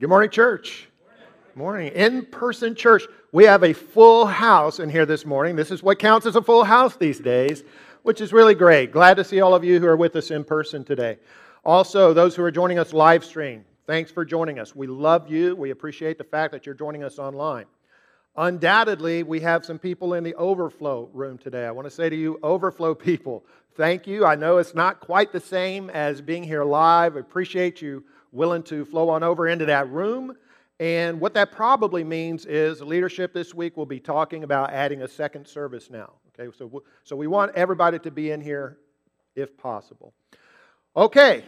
Good morning, church. Morning. In person church. We have a full house in here this morning. This is what counts as a full house these days, which is really great. Glad to see all of you who are with us in person today. Also, those who are joining us live stream, thanks for joining us. We love you. We appreciate the fact that you're joining us online. Undoubtedly, we have some people in the overflow room today. I want to say to you, overflow people, thank you. I know it's not quite the same as being here live. I appreciate you willing to flow on over into that room. And what that probably means is leadership this week will be talking about adding a second service now. Okay, so, so we want everybody to be in here if possible. Okay,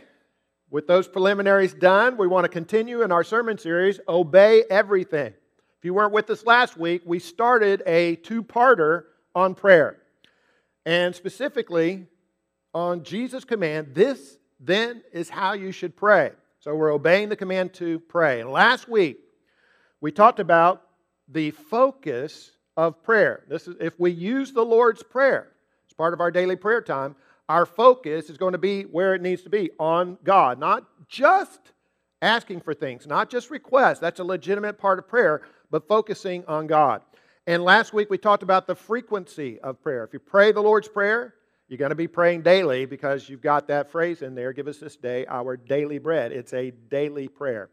with those preliminaries done, we want to continue in our sermon series, Obey Everything. If you weren't with us last week, we started a two parter on prayer. And specifically on Jesus' command, this then is how you should pray. So we're obeying the command to pray. And last week, we talked about the focus of prayer. This is if we use the Lord's Prayer as part of our daily prayer time, our focus is going to be where it needs to be on God, not just asking for things, not just requests. That's a legitimate part of prayer, but focusing on God. And last week we talked about the frequency of prayer. If you pray the Lord's Prayer, you're going to be praying daily because you've got that phrase in there give us this day our daily bread. It's a daily prayer.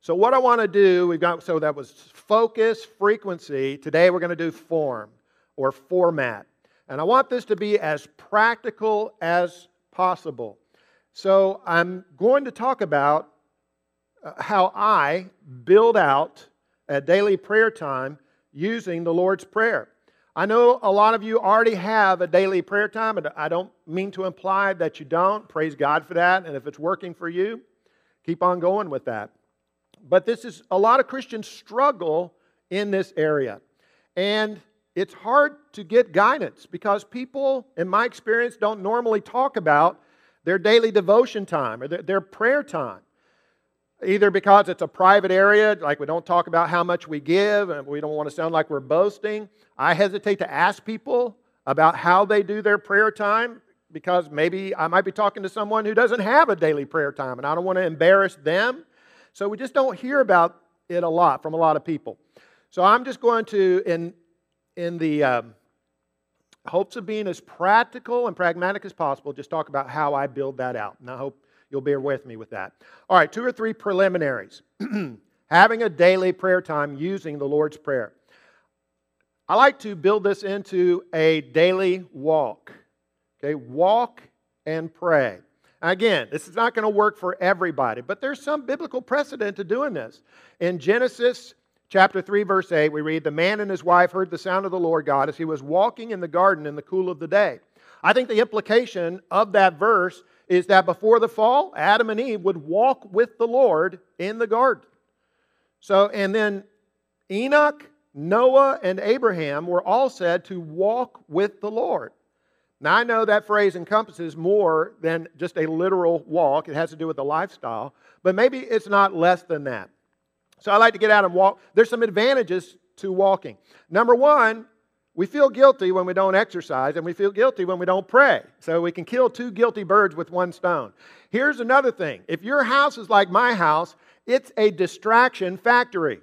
So, what I want to do, we've got, so that was focus, frequency. Today we're going to do form or format. And I want this to be as practical as possible. So, I'm going to talk about uh, how I build out a daily prayer time using the Lord's Prayer. I know a lot of you already have a daily prayer time, and I don't mean to imply that you don't. Praise God for that. And if it's working for you, keep on going with that. But this is a lot of Christians struggle in this area. And it's hard to get guidance because people, in my experience, don't normally talk about their daily devotion time or their, their prayer time either because it's a private area, like we don't talk about how much we give, and we don't want to sound like we're boasting. I hesitate to ask people about how they do their prayer time because maybe I might be talking to someone who doesn't have a daily prayer time, and I don't want to embarrass them. So we just don't hear about it a lot from a lot of people. So I'm just going to, in, in the um, hopes of being as practical and pragmatic as possible, just talk about how I build that out. And I hope You'll bear with me with that. All right, two or three preliminaries. Having a daily prayer time using the Lord's Prayer. I like to build this into a daily walk. Okay, walk and pray. Again, this is not going to work for everybody, but there's some biblical precedent to doing this. In Genesis chapter 3, verse 8, we read, The man and his wife heard the sound of the Lord God as he was walking in the garden in the cool of the day. I think the implication of that verse is that before the fall, Adam and Eve would walk with the Lord in the garden. So, and then Enoch, Noah, and Abraham were all said to walk with the Lord. Now, I know that phrase encompasses more than just a literal walk, it has to do with the lifestyle, but maybe it's not less than that. So, I like to get out and walk. There's some advantages to walking. Number one, we feel guilty when we don't exercise, and we feel guilty when we don't pray. So we can kill two guilty birds with one stone. Here's another thing if your house is like my house, it's a distraction factory.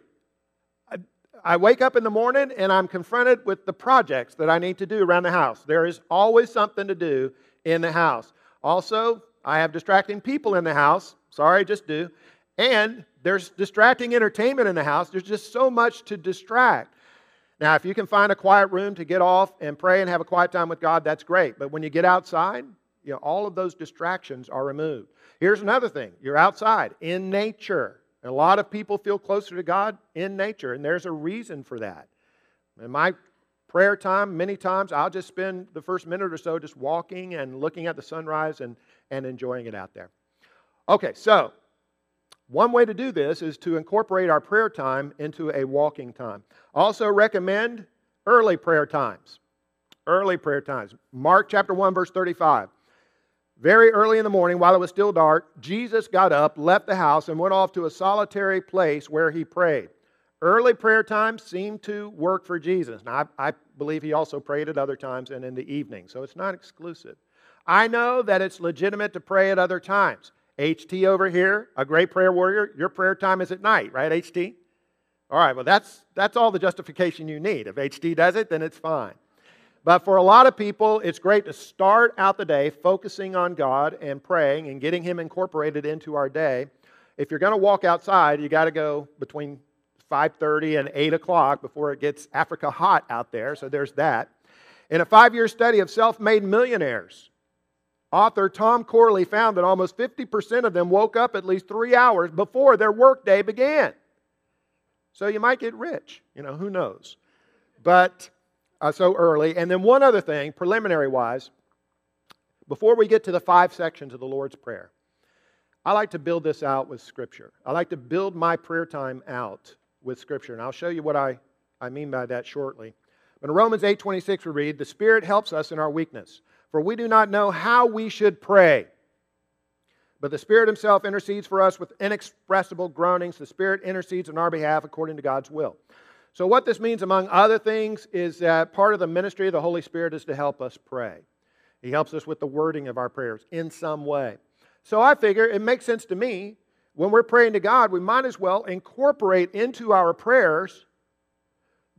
I, I wake up in the morning and I'm confronted with the projects that I need to do around the house. There is always something to do in the house. Also, I have distracting people in the house. Sorry, just do. And there's distracting entertainment in the house. There's just so much to distract. Now, if you can find a quiet room to get off and pray and have a quiet time with God, that's great. But when you get outside, you know, all of those distractions are removed. Here's another thing you're outside in nature. A lot of people feel closer to God in nature, and there's a reason for that. In my prayer time, many times, I'll just spend the first minute or so just walking and looking at the sunrise and, and enjoying it out there. Okay, so one way to do this is to incorporate our prayer time into a walking time. Also, recommend early prayer times. Early prayer times. Mark chapter 1, verse 35. Very early in the morning, while it was still dark, Jesus got up, left the house, and went off to a solitary place where he prayed. Early prayer times seem to work for Jesus. Now, I, I believe he also prayed at other times and in the evening, so it's not exclusive. I know that it's legitimate to pray at other times. HT over here, a great prayer warrior, your prayer time is at night, right, HT? All right, well, that's, that's all the justification you need. If HT does it, then it's fine. But for a lot of people, it's great to start out the day focusing on God and praying and getting Him incorporated into our day. If you're going to walk outside, you got to go between 5:30 and 8 o'clock before it gets Africa hot out there. So there's that. In a five-year study of self-made millionaires, author Tom Corley found that almost 50% of them woke up at least three hours before their workday began. So you might get rich, you know, who knows? But uh, so early. And then one other thing, preliminary wise, before we get to the five sections of the Lord's Prayer, I like to build this out with Scripture. I like to build my prayer time out with Scripture. And I'll show you what I, I mean by that shortly. But in Romans 8:26 we read, "The Spirit helps us in our weakness, for we do not know how we should pray. But the Spirit himself intercedes for us with inexpressible groanings. The Spirit intercedes on our behalf according to God's will." So what this means among other things is that part of the ministry of the Holy Spirit is to help us pray. He helps us with the wording of our prayers in some way. So I figure it makes sense to me when we're praying to God, we might as well incorporate into our prayers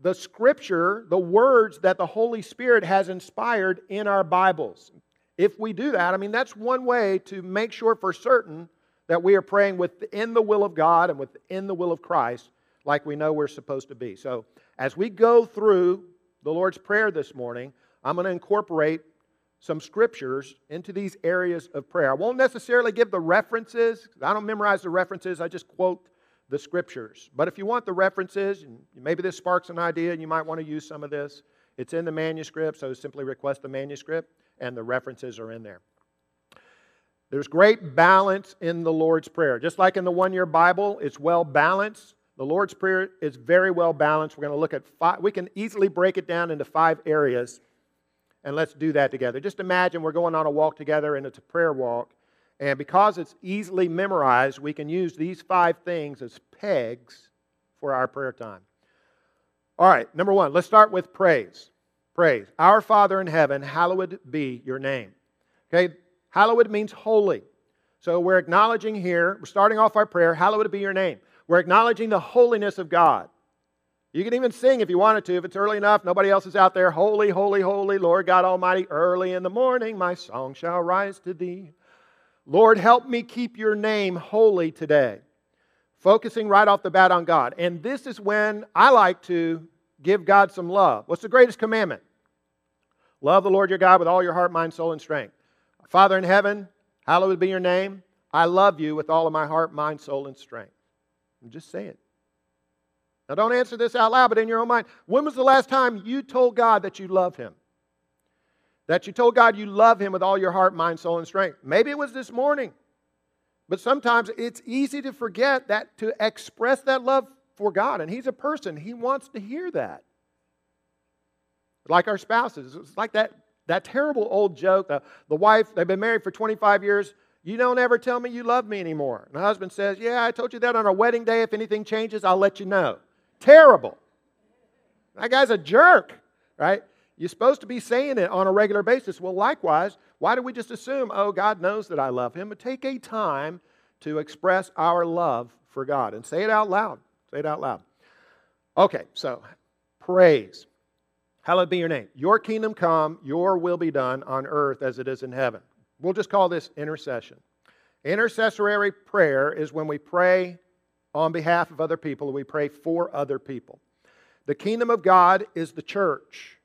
the scripture, the words that the Holy Spirit has inspired in our Bibles. If we do that, I mean, that's one way to make sure for certain that we are praying within the will of God and within the will of Christ, like we know we're supposed to be. So, as we go through the Lord's Prayer this morning, I'm going to incorporate some scriptures into these areas of prayer. I won't necessarily give the references. I don't memorize the references, I just quote the scriptures. But if you want the references, maybe this sparks an idea and you might want to use some of this, it's in the manuscript, so simply request the manuscript, and the references are in there. There's great balance in the Lord's Prayer. Just like in the one year Bible, it's well balanced. The Lord's Prayer is very well balanced. We're going to look at five, we can easily break it down into five areas and let's do that together. Just imagine we're going on a walk together and it's a prayer walk. And because it's easily memorized, we can use these five things as pegs for our prayer time. All right, number one, let's start with praise. Praise. Our Father in heaven, hallowed be your name. Okay, hallowed means holy. So we're acknowledging here, we're starting off our prayer, hallowed be your name. We're acknowledging the holiness of God. You can even sing if you wanted to, if it's early enough, nobody else is out there. Holy, holy, holy, Lord God Almighty, early in the morning my song shall rise to thee. Lord, help me keep your name holy today. Focusing right off the bat on God. And this is when I like to give God some love. What's the greatest commandment? Love the Lord your God with all your heart, mind, soul, and strength. Father in heaven, hallowed be your name. I love you with all of my heart, mind, soul, and strength. And just say it. Now, don't answer this out loud, but in your own mind. When was the last time you told God that you love Him? That you told God you love Him with all your heart, mind, soul, and strength? Maybe it was this morning. But sometimes it's easy to forget that to express that love for God. And He's a person, He wants to hear that. Like our spouses. It's like that, that terrible old joke. The, the wife, they've been married for 25 years. You don't ever tell me you love me anymore. And the husband says, Yeah, I told you that on our wedding day. If anything changes, I'll let you know. Terrible. That guy's a jerk, right? You're supposed to be saying it on a regular basis. Well, likewise, why do we just assume, oh, God knows that I love him? But take a time to express our love for God and say it out loud. Say it out loud. Okay, so praise. Hallowed be your name. Your kingdom come, your will be done on earth as it is in heaven. We'll just call this intercession. Intercessory prayer is when we pray on behalf of other people, we pray for other people. The kingdom of God is the church.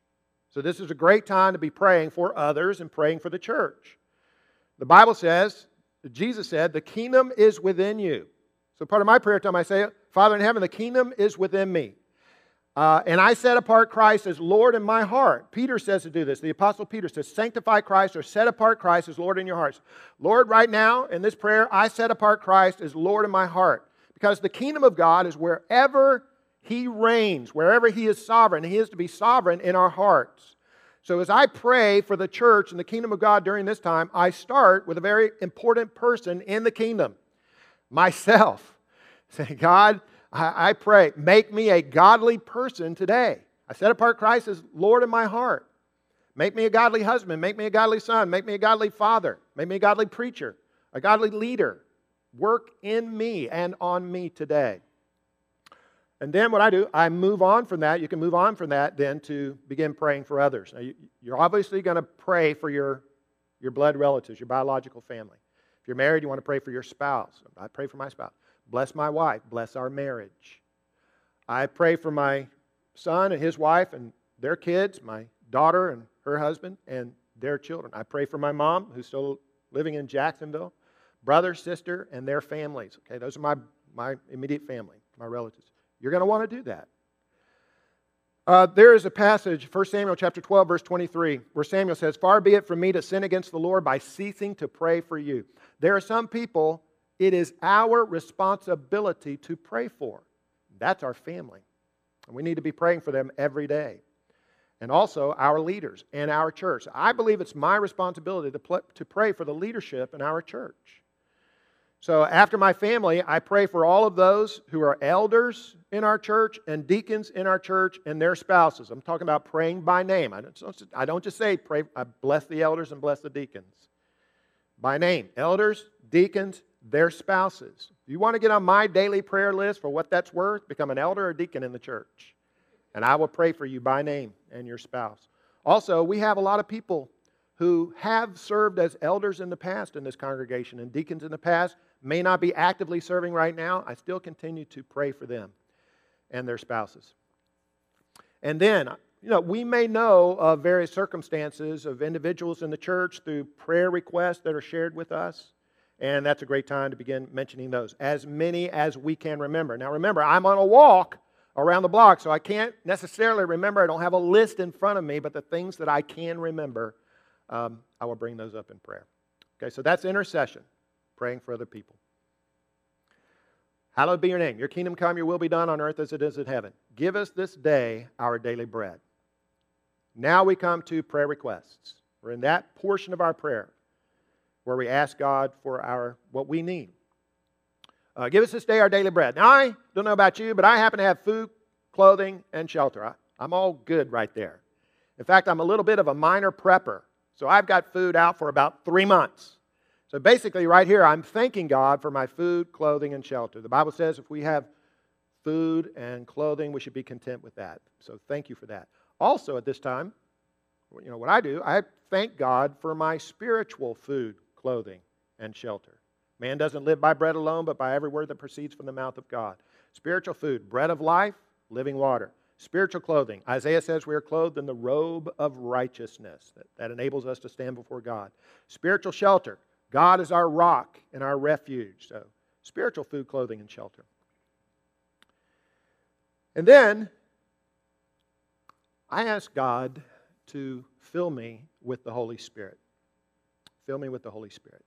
So, this is a great time to be praying for others and praying for the church. The Bible says, Jesus said, the kingdom is within you. So, part of my prayer time, I say, Father in heaven, the kingdom is within me. Uh, and I set apart Christ as Lord in my heart. Peter says to do this. The Apostle Peter says, Sanctify Christ or set apart Christ as Lord in your hearts. Lord, right now in this prayer, I set apart Christ as Lord in my heart. Because the kingdom of God is wherever He reigns, wherever He is sovereign. He is to be sovereign in our hearts. So as I pray for the church and the kingdom of God during this time, I start with a very important person in the kingdom myself. Say, God, I, pray, make me a godly person today. I set apart Christ as Lord in my heart. Make me a godly husband. Make me a godly son. Make me a godly father. Make me a godly preacher. a godly leader, work in me and on me today. And then what I do, I move on from that. You can move on from that then to begin praying for others. Now, you're obviously going to pray for your, your blood relatives, your biological family. If you're married, you want to pray for your spouse. I pray for my spouse. Bless my wife. Bless our marriage. I pray for my son and his wife and their kids, my daughter and her husband and their children. I pray for my mom, who's still living in Jacksonville, brother, sister, and their families. Okay, those are my, my immediate family, my relatives. You're going to want to do that. Uh, there is a passage, 1 Samuel chapter 12, verse 23, where Samuel says, Far be it from me to sin against the Lord by ceasing to pray for you. There are some people, it is our responsibility to pray for. That's our family. And we need to be praying for them every day. And also our leaders and our church. I believe it's my responsibility to, pray for the leadership in our church. So after my family, I pray for all of those who are elders in our church and deacons in our church and their spouses. I'm talking about praying by name. I don't, I don't just say pray, I bless the elders and bless the deacons. By name. Elders, deacons, their spouses. If you want to get on my daily prayer list for what that's worth, become an elder or deacon in the church. And I will pray for you by name and your spouse. Also, we have a lot of people who have served as elders in the past in this congregation and deacons in the past may not be actively serving right now, I still continue to pray for them and their spouses. And then, you know, we may know of various circumstances of individuals in the church through prayer requests that are shared with us. And that's a great time to begin mentioning those, as many as we can remember. Now, remember, I'm on a walk around the block, so I can't necessarily remember. I don't have a list in front of me, but the things that I can remember, um, I will bring those up in prayer. Okay, so that's intercession praying for other people. Hallowed be your name. Your kingdom come, your will be done on earth as it is in heaven. Give us this day our daily bread. Now we come to prayer requests. We're in that portion of our prayer where we ask God for our what we need. Uh, give us this day our daily bread. Now, I don't know about you, but I happen to have food, clothing, and shelter. I, I'm all good right there. In fact, I'm a little bit of a minor prepper. So I've got food out for about three months. So basically, right here, I'm thanking God for my food, clothing, and shelter. The Bible says if we have food and clothing, we should be content with that. So thank you for that. Also, at this time, you know what I do? I thank God for my spiritual food, clothing, and shelter. Man doesn't live by bread alone, but by every word that proceeds from the mouth of God. Spiritual food, bread of life, living water. Spiritual clothing. Isaiah says we are clothed in the robe of righteousness that, that enables us to stand before God. Spiritual shelter. God is our rock and our refuge. So, spiritual food, clothing, and shelter. And then I ask God to fill me with the Holy Spirit. Fill me with the Holy Spirit.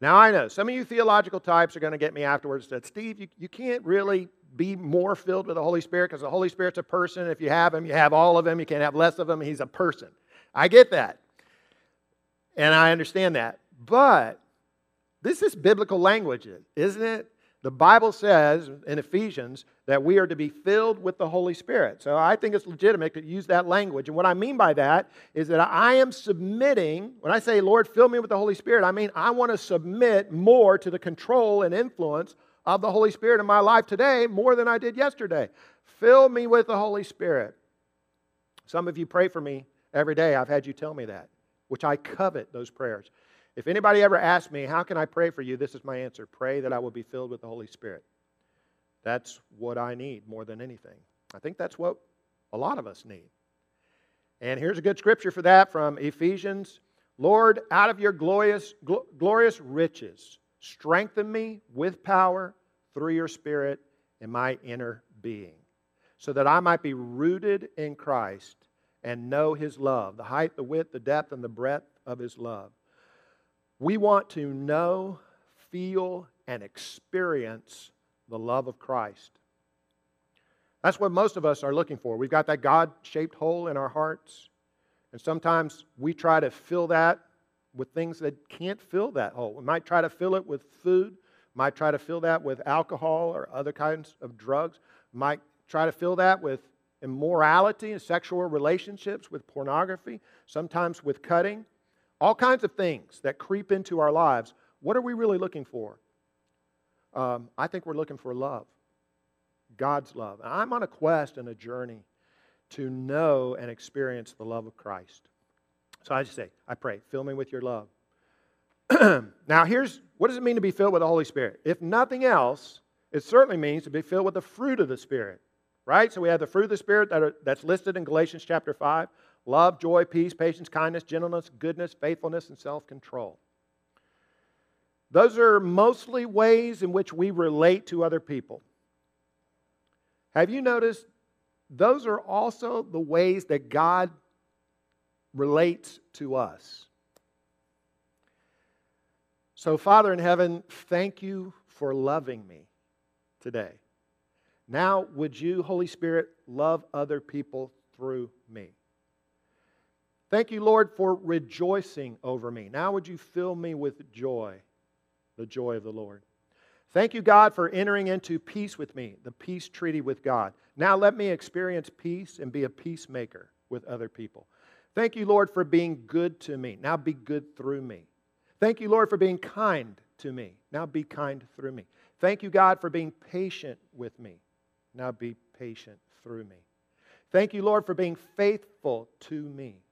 Now, I know some of you theological types are going to get me afterwards that, Steve, you, you can't really be more filled with the Holy Spirit because the Holy Spirit's a person. If you have him, you have all of him. You can't have less of him. He's a person. I get that. And I understand that. But this is biblical language, isn't it? The Bible says in Ephesians that we are to be filled with the Holy Spirit. So I think it's legitimate to use that language. And what I mean by that is that I am submitting, when I say, Lord, fill me with the Holy Spirit, I mean I want to submit more to the control and influence of the Holy Spirit in my life today more than I did yesterday. Fill me with the Holy Spirit. Some of you pray for me every day. I've had you tell me that, which I covet those prayers. If anybody ever asks me, How can I pray for you? This is my answer pray that I will be filled with the Holy Spirit. That's what I need more than anything. I think that's what a lot of us need. And here's a good scripture for that from Ephesians Lord, out of your glorious, glorious riches, strengthen me with power through your Spirit in my inner being, so that I might be rooted in Christ and know his love, the height, the width, the depth, and the breadth of his love we want to know, feel, and experience the love of Christ. That's what most of us are looking for. We've got that God shaped hole in our hearts, and sometimes we try to fill that with things that can't fill that hole. We might try to fill it with food, might try to fill that with alcohol or other kinds of drugs, might try to fill that with immorality and sexual relationships, with pornography, sometimes with cutting all kinds of things that creep into our lives What are we really looking for? Um, I think we're looking for love, God's love. And I'm on a quest and a journey to know and experience the love of Christ. So I just say, I pray, fill me with your love. now, here's what does it mean to be filled with the Holy Spirit? If nothing else, it certainly means to be filled with the fruit of the Spirit, right? So we have the fruit of the Spirit that are, that's listed in Galatians chapter 5 love, joy, peace, patience, kindness, gentleness, goodness, faithfulness, and self control. Those are mostly ways in which we relate to other people. Have you noticed those are also the ways that God relates to us? So, Father in heaven, thank you for loving me today. Now, would you, Holy Spirit, love other people through me? Thank you, Lord, for rejoicing over me. Now, would you fill me with joy, the joy of the Lord? Thank you, God, for entering into peace with me, the peace treaty with God. Now, let me experience peace and be a peacemaker with other people. Thank you, Lord, for being good to me. Now, be good through me. Thank you, Lord, for being kind to me. Now, be kind through me. Thank you, God, for being patient with me. Now be patient through me. Thank you, Lord, for being faithful to me.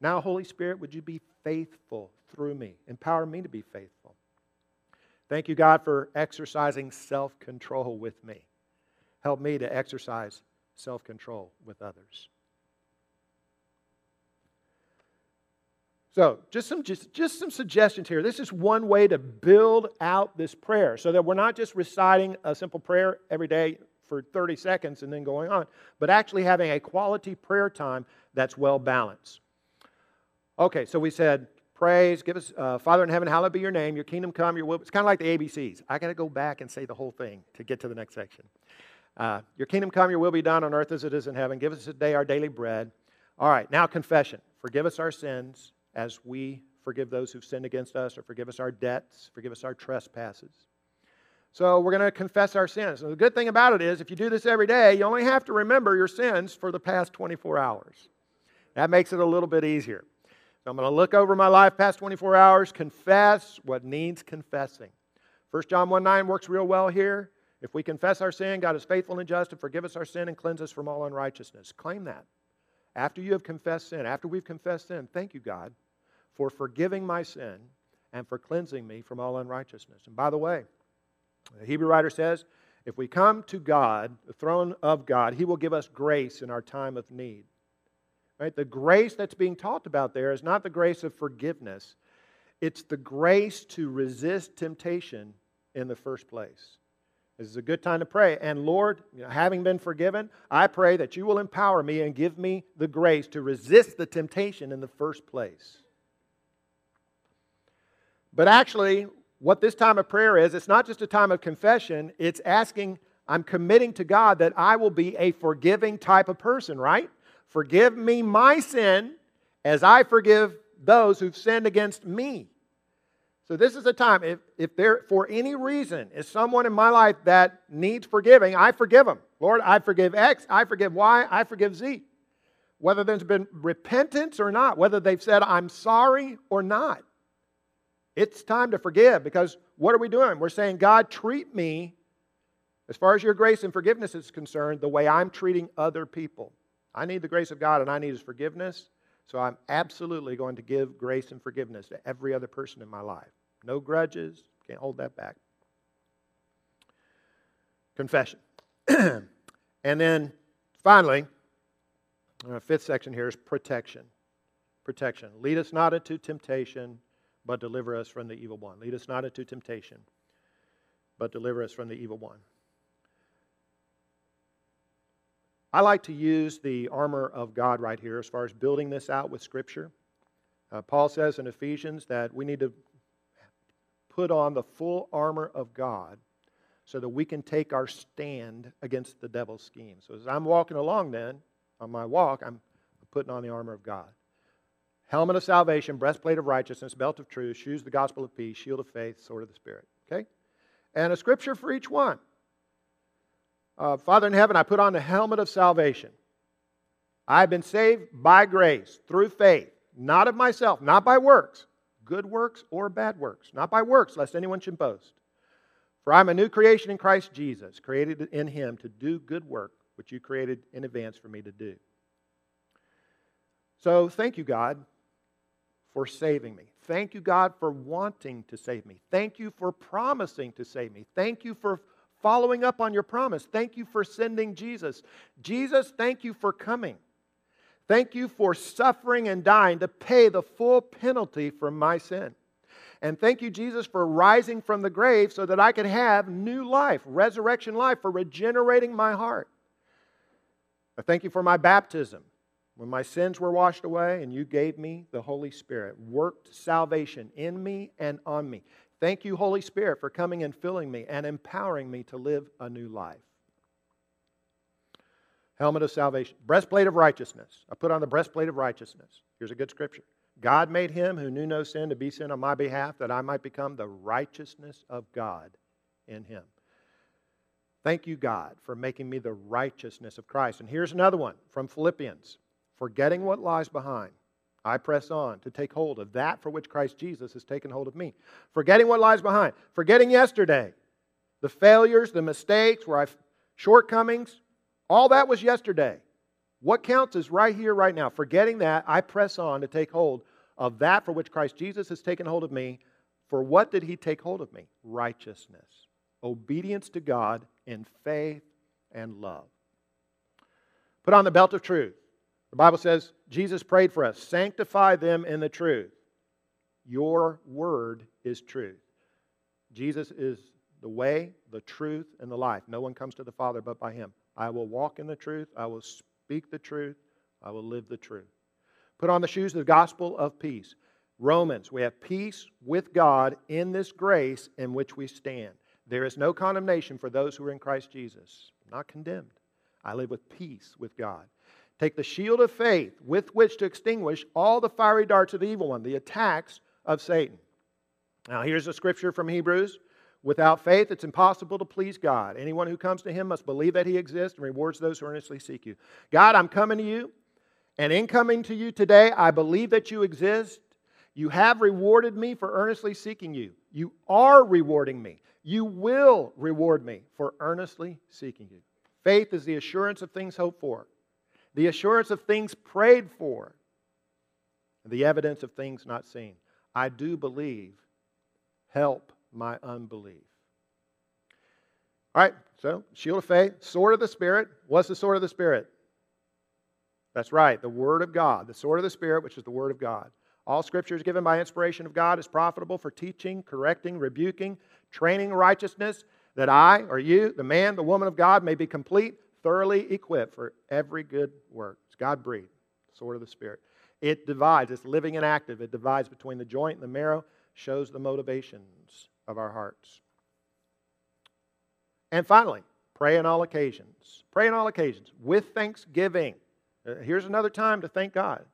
Now, Holy Spirit, would you be faithful through me? Empower me to be faithful. Thank you, God, for exercising self control with me. Help me to exercise self control with others. So, just some, just, just some suggestions here. This is one way to build out this prayer so that we're not just reciting a simple prayer every day for 30 seconds and then going on, but actually having a quality prayer time that's well balanced. Okay, so we said, praise, give us, uh, Father in heaven, hallowed be your name, your kingdom come, your will. Be it's kind of like the ABCs. I got to go back and say the whole thing to get to the next section. Uh, your kingdom come, your will be done on earth as it is in heaven. Give us today our daily bread. All right, now confession. Forgive us our sins as we forgive those who've sinned against us, or forgive us our debts, forgive us our trespasses. So we're going to confess our sins. And the good thing about it is, if you do this every day, you only have to remember your sins for the past 24 hours. That makes it a little bit easier. So I'm going to look over my life past 24 hours, confess what needs confessing. 1 John 1 9 works real well here. If we confess our sin, God is faithful and just to forgive us our sin and cleanse us from all unrighteousness. Claim that. After you have confessed sin, after we've confessed sin, thank you, God, for forgiving my sin and for cleansing me from all unrighteousness. And by the way, the Hebrew writer says, if we come to God, the throne of God, He will give us grace in our time of need. Right? The grace that's being talked about there is not the grace of forgiveness, it's the grace to resist temptation in the first place. This is a good time to pray. And Lord, you know, having been forgiven, I pray that you will empower me and give me the grace to resist the temptation in the first place. But actually, what this time of prayer is, it's not just a time of confession, it's asking, I'm committing to God that I will be a forgiving type of person, right? Forgive me my sin as I forgive those who've sinned against me. So this is a time, if, if there, for any reason, is someone in my life that needs forgiving, I forgive them. Lord, I forgive X, I forgive Y, I forgive Z. Whether there's been repentance or not, whether they've said, I'm sorry or not. It's time to forgive because what are we doing? We're saying, God, treat me, as far as your grace and forgiveness is concerned, the way I'm treating other people. I need the grace of God and I need His forgiveness. So I'm absolutely going to give grace and forgiveness to every other person in my life. No grudges, can't hold that back. Confession. and then finally, our fifth section here is protection. Protection. Lead us not into temptation, but deliver us from the evil one. Lead us not into temptation, but deliver us from the evil one. I like to use the armor of God right here as far as building this out with Scripture. Uh, Paul says in Ephesians that we need to put on the full armor of God so that we can take our stand against the devil's scheme. So as I'm walking along, then, on my walk, I'm putting on the armor of God helmet of salvation, breastplate of righteousness, belt of truth, shoes the gospel of peace, shield of faith, sword of the Spirit. Okay? And a scripture for each one. Uh, Father in heaven, I put on the helmet of salvation. I've been saved by grace through faith, not of myself, not by works. good works or bad works, not by works, lest anyone should boast. For I'm a new creation in Christ Jesus, created in him to do good work, which you created in advance for me to do. So thank you, God, for saving me. Thank you, God, for wanting to save me. Thank you for promising to save me. Thank you for following up on your promise. Thank you for sending Jesus. Jesus, thank you for coming. Thank you for suffering and dying to pay the full penalty for my sin. And thank you, Jesus, for rising from the grave so that I could have new life, resurrection life, for regenerating my heart. I thank you for my baptism when my sins were washed away and you gave me the Holy Spirit, worked salvation in me and on me. Thank you, Holy Spirit, for coming and filling me and empowering me to live a new life. Helmet of salvation, breastplate of righteousness. I put on the breastplate of righteousness. Here's a good scripture. God made him who knew no sin to be sin on my behalf that I might become the righteousness of God in him. Thank you, God, for making me the righteousness of Christ. And here's another one from Philippians Forgetting what lies behind, I press on to take hold of that for which Christ Jesus has taken hold of me. Forgetting what lies behind, forgetting yesterday, the failures, the mistakes, where I've shortcomings, all that was yesterday. What counts is right here, right now. Forgetting that, I press on to take hold of that for which Christ Jesus has taken hold of me. For what did he take hold of me? Righteousness, obedience to God in faith and love. Put on the belt of truth. The Bible says Jesus prayed for us sanctify them in the truth. Your word is truth. Jesus is the way, the truth, and the life. No one comes to the Father but by him. I will walk in the truth. I will speak the truth. I will live the truth. Put on the shoes of the gospel of peace. Romans, we have peace with God in this grace in which we stand. There is no condemnation for those who are in Christ Jesus. I'm not condemned. I live with peace with God. Take the shield of faith with which to extinguish all the fiery darts of the evil one, the attacks of Satan. Now, here's a scripture from Hebrews. Without faith, it's impossible to please God. Anyone who comes to Him must believe that He exists and rewards those who earnestly seek you. God, I'm coming to you, and in coming to you today, I believe that you exist. You have rewarded me for earnestly seeking you. You are rewarding me. You will reward me for earnestly seeking you. Faith is the assurance of things hoped for the assurance of things prayed for, and the evidence of things not seen. I do believe. Help my unbelief. All right, so shield of faith, sword of the Spirit. What's the sword of the Spirit? That's right, the Word of God, the sword of the Spirit, which is the Word of God. All scripture is given by inspiration of God, is profitable for teaching, correcting, rebuking, training righteousness, that I or you, the man, the woman of God, may be complete, thoroughly equipped for every good work. It's God breathed, sword of the Spirit. It divides, it's living and active. It divides between the joint and the marrow, shows the motivations of our hearts. And finally, pray on all occasions. Pray on all occasions with thanksgiving. Uh, here's another time to thank God.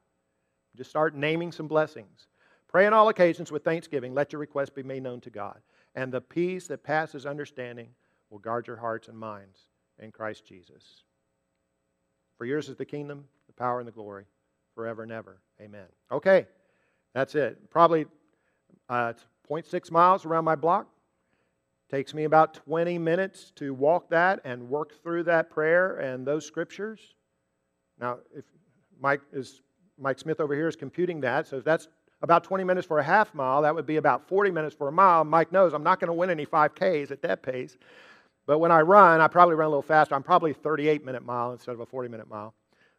Just start naming some blessings. Pray on all occasions with thanksgiving. Let your requests be made known to God. And the peace that passes understanding will guard your hearts and minds in Christ Jesus. For yours is the kingdom, the power, and the glory forever and ever. Amen. Okay, that's it. Probably uh, 0.6 miles around my block. Takes me about 20 minutes to walk that and work through that prayer and those scriptures. Now, if Mike is Mike Smith over here is computing that, so if that's about 20 minutes for a half mile, that would be about 40 minutes for a mile. Mike knows I'm not going to win any 5Ks at that pace. But when I run, I probably run a little faster. I'm probably 38 minute mile instead of a 40 minute mile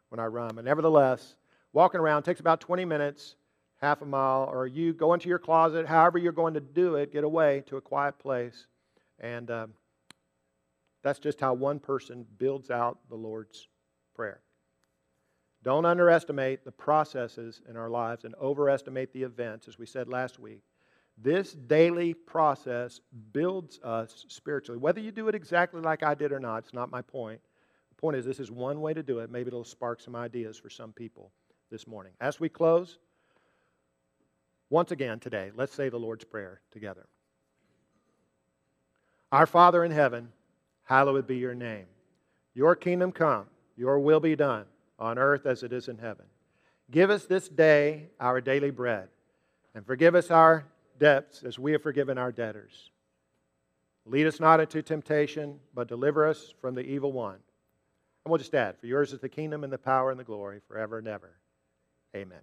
when I run. But nevertheless, walking around takes about 20 minutes, half a mile, or you go into your closet, however you're going to do it, get away to a quiet place. And um, that's just how one person builds out the Lord's Prayer. Don't underestimate the processes in our lives and overestimate the events, as we said last week. This daily process builds us spiritually. Whether you do it exactly like I did or not, it's not my point. The point is, this is one way to do it. Maybe it'll spark some ideas for some people this morning. As we close, once again today, let's say the Lord's Prayer together. Our Father in heaven, hallowed be your name. Your kingdom come, your will be done, on earth as it is in heaven. Give us this day our daily bread And forgive us our debts as we have forgiven our debtors. Lead us not into temptation, but deliver us from the evil one. And we'll just add, for yours is the kingdom and the power and the glory forever and ever. Amen.